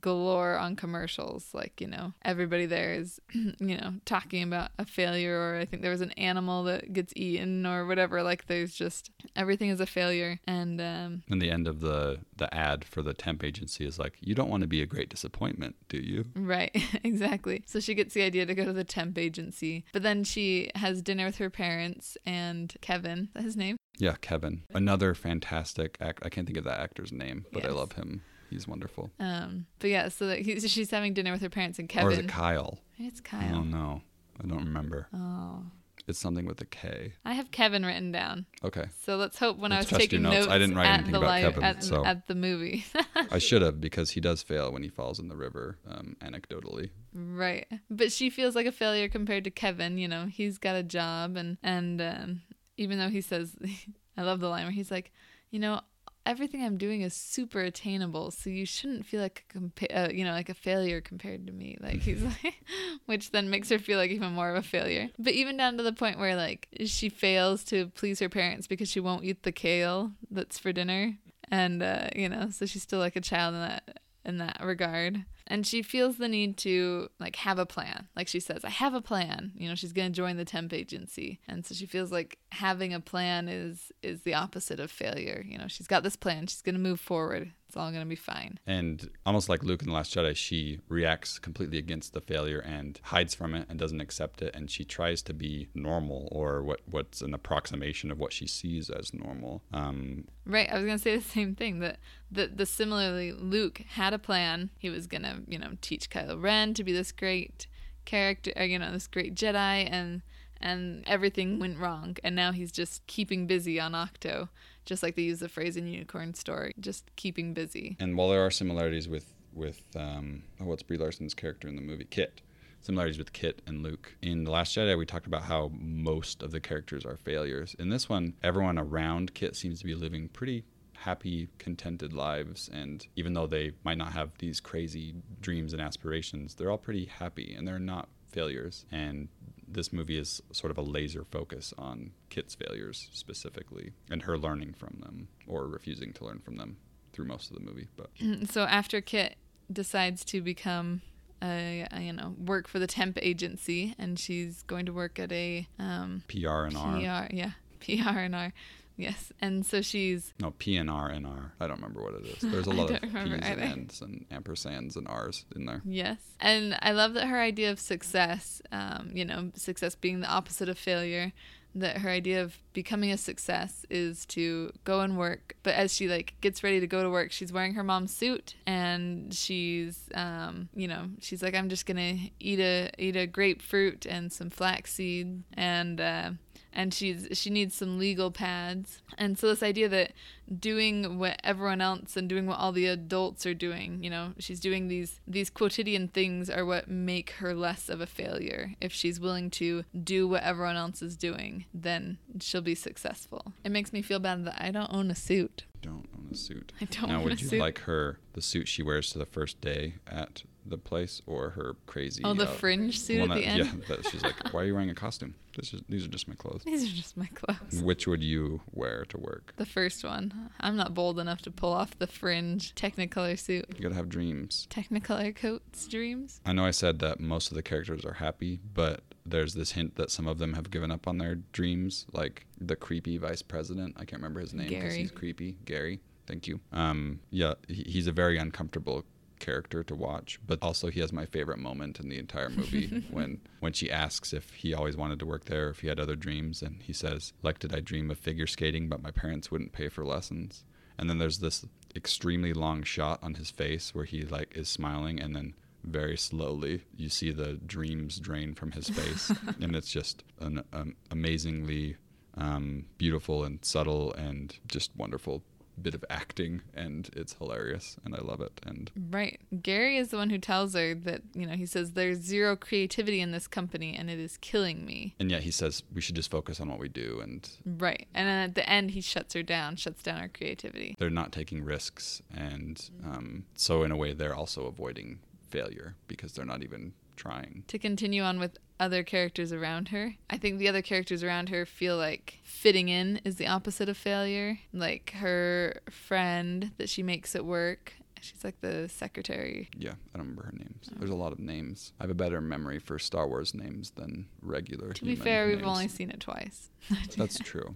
galore on commercials like you know everybody there is you know talking about a failure or i think there was an animal that gets eaten or whatever like there's just everything is a failure and um And the end of the, the ad for the temp agency is like, you don't want to be a great disappointment, do you? Right, exactly. So she gets the idea to go to the temp agency, but then she has dinner with her parents and Kevin, his name? Yeah, Kevin. Another fantastic act. I can't think of that actor's name, but I love him. He's wonderful. Um, but yeah, so that he, she's having dinner with her parents and Kevin. Or is it Kyle? It's Oh Kyle. no, I don't remember. Oh, It's something with a K. I have Kevin written down. Okay, So let's hope when Let's I was taking notes. notes, I didn't write at anything about Kevin, at, so- at the movie. I should have because he does fail when he falls in the river. Um, anecdotally, Right. But she feels like a failure compared to Kevin. You know, he's got a job, and and um, even though he says, I love the line where he's like, you know, everything I'm doing is super attainable, so you shouldn't feel like a compa- uh, you know like a failure compared to me. Like he's like, which then makes her feel like even more of a failure. But even down to the point where like she fails to please her parents because she won't eat the kale that's for dinner, and uh, you know, so she's still like a child in that in that regard. And she feels the need to like have a plan. Like she says, I have a plan. You know, she's going to join the temp agency. And so she feels like having a plan is is the opposite of failure. You know, she's got this plan. She's going to move forward. It's all going to be fine. and almost like Luke in the Last Jedi, she reacts completely against the failure and hides from it and doesn't accept it. And she tries to be normal or what what's an approximation of what she sees as normal. Um, Right. I was going to say the same thing that the, the similarly Luke had a plan. He was going to, you know, teach Kylo Ren to be this great character, uh, you know, this great Jedi and and everything went wrong and now he's just keeping busy on Ahch-To, just like they use the phrase in Unicorn Story, just keeping busy. and while there are similarities with with um, oh, what's Brie Larson's character in the movie Kit, similarities with Kit and Luke. In The Last Jedi, we talked about how most of the characters are failures. In this one, everyone around Kit seems to be living pretty happy, contented lives. And even though they might not have these crazy dreams and aspirations, they're all pretty happy and they're not failures. And this movie is sort of a laser focus on Kit's failures specifically and her learning from them or refusing to learn from them through most of the movie. But so after Kit decides to become a, a, you know work for the temp agency and she's going to work at a um, PR and R. PR yeah PR and R Yes, and so she's no P and R and R. I don't remember what it is. There's a lot of P's and N's and ampersands and R's in there. Yes, and I love that her idea of success, um, you know, success being the opposite of failure. That her idea of becoming a success is to go and work, but as she like gets ready to go to work, she's wearing her mom's suit and she's, um, you know, she's like, I'm just gonna eat a eat a grapefruit and some flaxseed and. Uh, and she's she needs some legal pads. And so this idea that doing what everyone else and doing what all the adults are doing, you know, she's doing these these quotidian things are what make her less of a failure. If she's willing to do what everyone else is doing, then she'll be successful. It makes me feel bad that I don't own a suit. Don't own a suit. I don't. Now, would you suit. like her the suit she wears to the first day at the place or her crazy. Oh, the uh, fringe suit at the end. Yeah, that she's like, "Why are you wearing a costume? This is these are just my clothes." These are just my clothes. Which would you wear to work? The first one. I'm not bold enough to pull off the fringe Technicolor suit. You gotta have dreams. Technicolor coats, dreams. I know I said that most of the characters are happy, but there's this hint that some of them have given up on their dreams, like the creepy vice president. I can't remember his name because he's creepy. Gary. Thank you. Um, yeah, he's a very uncomfortable character to watch, but also he has my favorite moment in the entire movie when when she asks if he always wanted to work there, if he had other dreams, and he says, "Like did I dream of figure skating, but my parents wouldn't pay for lessons." And then there's this extremely long shot on his face where he like is smiling, and then very slowly you see the dreams drain from his face, and it's just an um, amazingly um, beautiful and subtle and just wonderful bit of acting and it's hilarious and I love it and Right. Gary is the one who tells her that, you know, he says there's zero creativity in this company and it is killing me. And yet he says we should just focus on what we do and Right. And then at the end he shuts her down, shuts down her creativity. They're not taking risks and um, so in a way they're also avoiding failure because they're not even trying. To continue on with other characters around her, I think the other characters around her feel like fitting in is the opposite of failure. Like her friend that she makes at work. She's like the secretary. Yeah, I don't remember her names. Oh. There's a lot of names. I have a better memory for Star Wars names than regular. To be fair, names. we've only seen it twice. That's true.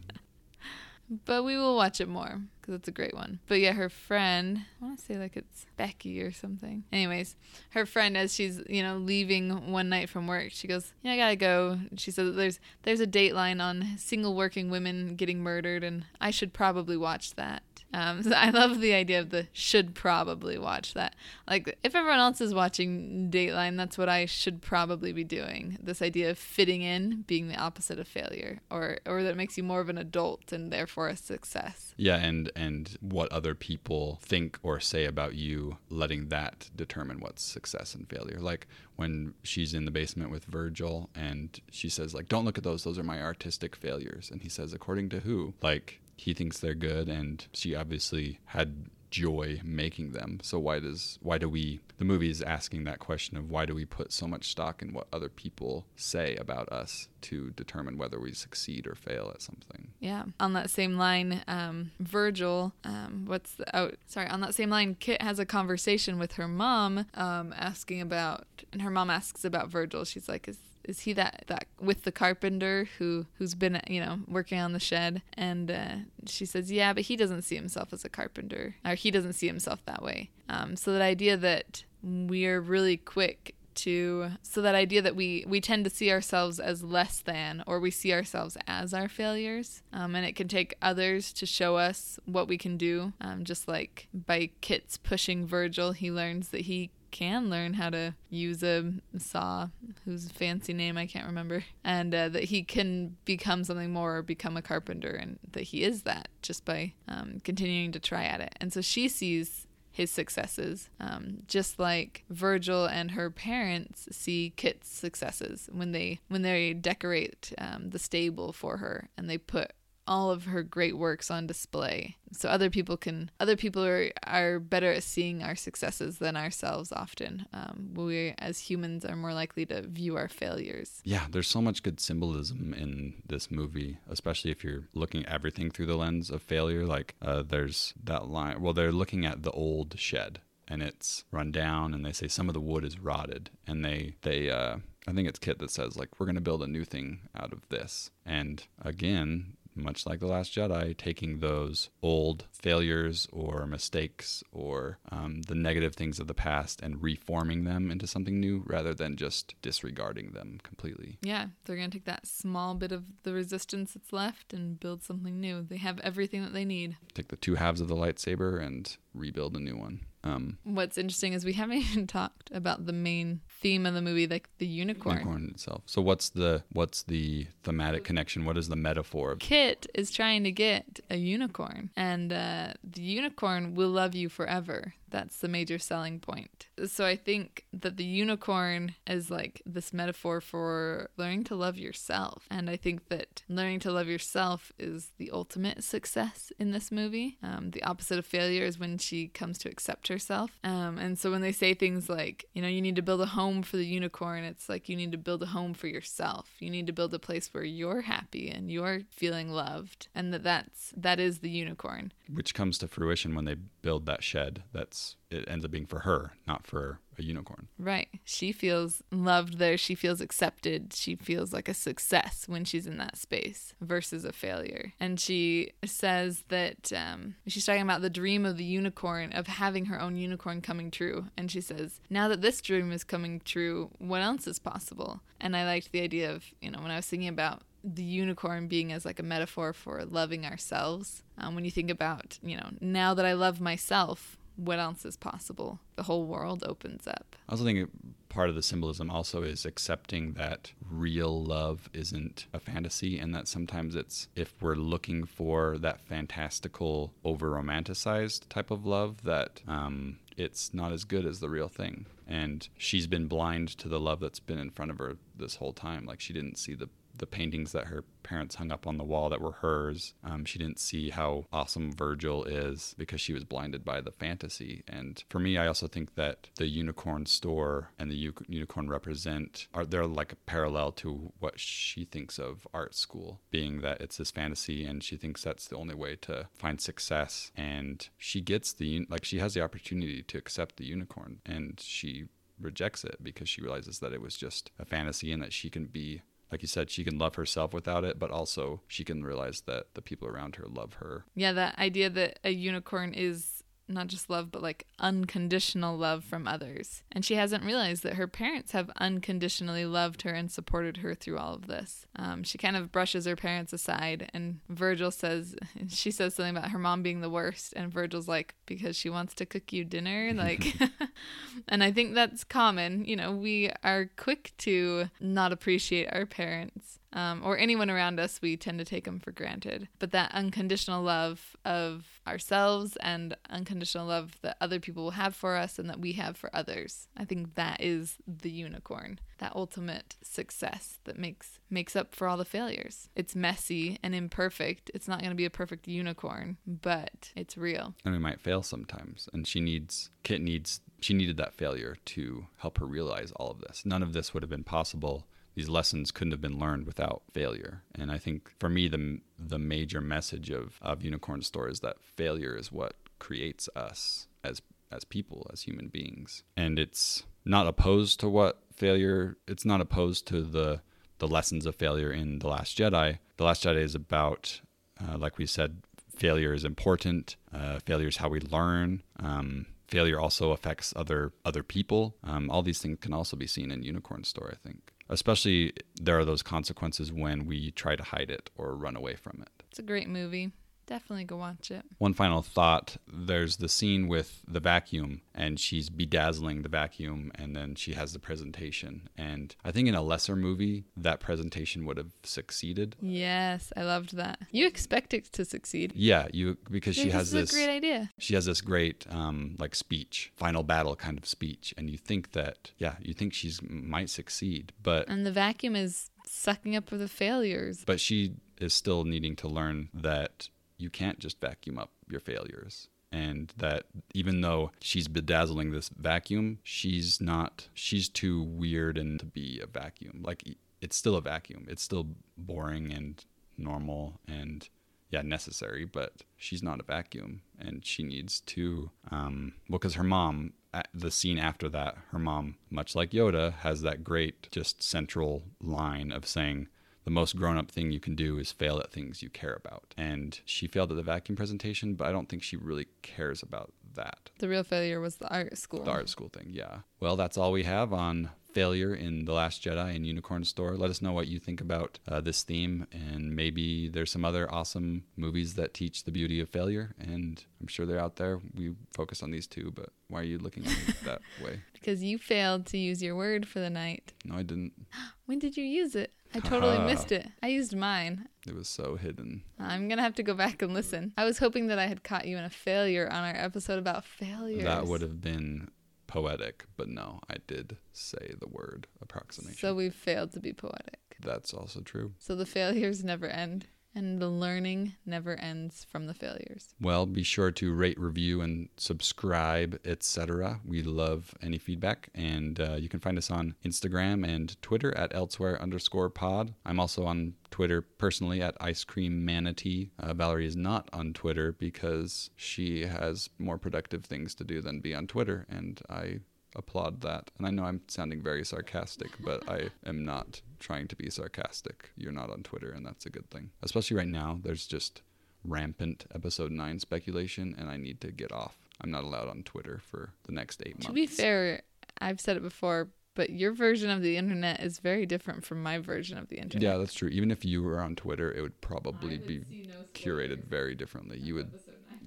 But we will watch it more because it's a great one. But yeah, her friend, I want to say like it's Becky or something. Anyways, her friend, as she's you know leaving one night from work, she goes, "Yeah, I gotta go." She says there's there's a dateline on single working women getting murdered, and I should probably watch that. Um, so I love the idea of the should probably watch that. Like, if everyone else is watching Dateline, that's what I should probably be doing. This idea of fitting in being the opposite of failure, or or that makes you more of an adult and therefore a success. Yeah, and and what other people think or say about you, letting that determine what's success and failure. Like when she's in the basement with Virgil and she says like, "Don't look at those; those are my artistic failures," and he says, "According to who?" Like he thinks they're good and she obviously had joy making them. So why does why do we the movie is asking that question of why do we put so much stock in what other people say about us to determine whether we succeed or fail at something? Yeah. On that same line um, virgil um, what's the oh sorry on that same line kit has a conversation with her mom um, asking about and her mom asks about virgil. She's like is is he that that with the carpenter who who's been you know working on the shed? And uh, she says yeah but he doesn't see himself as a carpenter or he doesn't see himself that way. Um, so that idea that we're really quick to so that idea that we we tend to see ourselves as less than or we see ourselves as our failures um, and it can take others to show us what we can do. Um, just like by kit's pushing virgil he learns that he can learn how to use a saw, whose fancy name I can't remember, and uh, that he can become something more or become a carpenter, and that he is that just by um, continuing to try at it. And so she sees his successes. Um, just like Virgil and her parents see Kit's successes when they when they decorate um, the stable for her and they put all of her great works on display so other people can other people are are better at seeing our successes than ourselves often um, we as humans are more likely to view our failures Yeah, there's so much good symbolism in this movie, especially if you're looking at everything through the lens of failure. Like, uh, there's that line. Well, they're looking at the old shed, and it's run down, and they say some of the wood is rotted, and they they uh, I think it's Kit that says like we're gonna build a new thing out of this, and again. Much like The Last Jedi, taking those old failures or mistakes or um, the negative things of the past and reforming them into something new rather than just disregarding them completely. yeah they're going to take that small bit of the resistance that's left and build something new they have everything that they need take the two halves of the lightsaber and rebuild a new one. Um, what's interesting is we haven't even talked about the main theme of the movie like the unicorn unicorn itself. So what's the what's the thematic connection? What is the metaphor? of Kit is trying to get a unicorn, and uh, the unicorn will love you forever. That's the major selling point. So I think that the unicorn is like this metaphor for learning to love yourself. And I think that learning to love yourself is the ultimate success in this movie. Um, the opposite of failure is when she comes to accept herself. Um, and so when they say things like, you know, you need to build a home for the unicorn, it's like you need to build a home for yourself. You need to build a place where you're happy and you're feeling loved, and that that's that is the unicorn. Which comes to fruition when they build that shed. That's it ends up being for her, not for a unicorn. Right. She feels loved there. She feels accepted. She feels like a success when she's in that space versus a failure. And she says that um, she's talking about the dream of the unicorn, of having her own unicorn coming true. And she says, now that this dream is coming true, what else is possible? And I liked the idea of, you know, when I was thinking about the unicorn being as like a metaphor for loving ourselves. Um, when you think about, you know, now that I love myself, what else is possible? The whole world opens up. I also think part of the symbolism also is accepting that real love isn't a fantasy and that sometimes it's if we're looking for that fantastical over romanticized type of love that um, it's not as good as the real thing and she's been blind to the love that's been in front of her this whole time like she didn't see the the paintings that her parents hung up on the wall that were hers. Um, she didn't see how awesome Virgil is because she was blinded by the fantasy. And for me, I also think that the unicorn store and the u- unicorn represent are they're like a parallel to what she thinks of art school, being that it's this fantasy and she thinks that's the only way to find success. And she gets the like she has the opportunity to accept the unicorn, and she rejects it because she realizes that it was just a fantasy and that she can be like you said, she can love herself without it, but also she can realize that the people around her love her. Yeah, that idea that a unicorn is not just love, but like unconditional love from others. And she hasn't realized that her parents have unconditionally loved her and supported her through all of this. Um, she kind of brushes her parents aside, and Virgil says, she says something about her mom being the worst. And Virgil's like, because she wants to cook you dinner. Like, and I think that's common. You know, we are quick to not appreciate our parents um, or anyone around us, we tend to take them for granted. But that unconditional love of ourselves and unconditional love that other people will have for us and that we have for others, I think that is the unicorn. That ultimate success that makes makes up for all the failures. It's messy and imperfect. It's not going to be a perfect unicorn, but it's real. And we might fail sometimes. And she needs, Kit needs, she needed that failure to help her realize all of this. None of this would have been possible. These lessons couldn't have been learned without failure. And I think for me, the, the major message of, of Unicorn Store is that failure is what creates us as, as people, as human beings. And it's not opposed to what failure, it's not opposed to the, the lessons of failure in The Last Jedi. The Last Jedi is about, uh, like we said, failure is important. Uh, failure is how we learn. Um, failure also affects other other people. Um, all these things can also be seen in Unicorn Store, I think. Especially there are those consequences when we try to hide it or run away from it. It's a great movie. Definitely go watch it. One final thought there's the scene with the vacuum, and she's bedazzling the vacuum, and then she has the presentation. And I think in a lesser movie, that presentation would have succeeded. Yes, I loved that. You expect it to succeed. Yeah, you because she has this is this a great idea. she has this great um, like speech, final battle kind of speech, and you think that yeah, you think she's might succeed, but And the vacuum is sucking up for the failures. but she is still needing to learn that you can't just vacuum up your failures. And that even though she's bedazzling this vacuum she's not she's too weird and to be a vacuum. Like it's still a vacuum. It's still boring and normal and yeah necessary but she's not a vacuum. And she needs to um well because her mom the scene after that her mom much like yoda has that great just central line of saying the most grown up thing you can do is fail at things you care about. And she failed at the vacuum presentation, but I don't think she really cares about that. The real failure was the art school. The art school thing, yeah. Well, that's all we have on failure in The Last Jedi and Unicorn Store. Let us know what you think about uh, this theme, and maybe there's some other awesome movies that teach the beauty of failure. And I'm sure they're out there. We focus on these two, but why are you looking at me that way? Because you failed to use your word for the night. No, I didn't. When did you use it? I totally Haha. missed it. I used mine. It was so hidden. I'm going to have to go back and listen. I was hoping that I had caught you in a failure on our episode about failures. That would have been poetic, but no, I did say the word approximation. So we failed to be poetic. That's also true. So the failures never end, and the learning never ends from the failures. Well, be sure to rate, review, and subscribe, etc. We love any feedback, and uh, you can find us on Instagram and Twitter at elsewhere underscore pod. I'm also on Twitter personally at ice cream manatee. Uh, Valerie is not on Twitter because she has more productive things to do than be on Twitter, and I applaud that. And I know I'm sounding very sarcastic, but I am not trying to be sarcastic. You're not on Twitter, and that's a good thing. Especially right now, there's just rampant episode 9 speculation, and I need to get off. I'm not allowed on Twitter for the next eight months. To be fair, I've said it before, but your version of the internet is very different from my version of the internet. Yeah, that's true. Even if you were on Twitter, it would probably be curated very differently. You would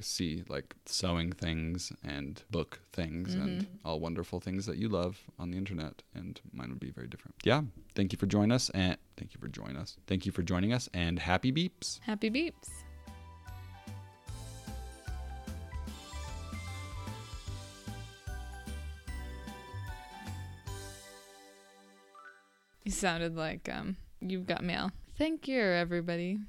see like sewing things and book things and all wonderful things that you love on the internet and mine would be very different. Yeah, thank you for joining us and thank you for joining us. Thank you for joining us and happy beeps. Happy beeps. You sounded like um you've got mail. Thank you, everybody.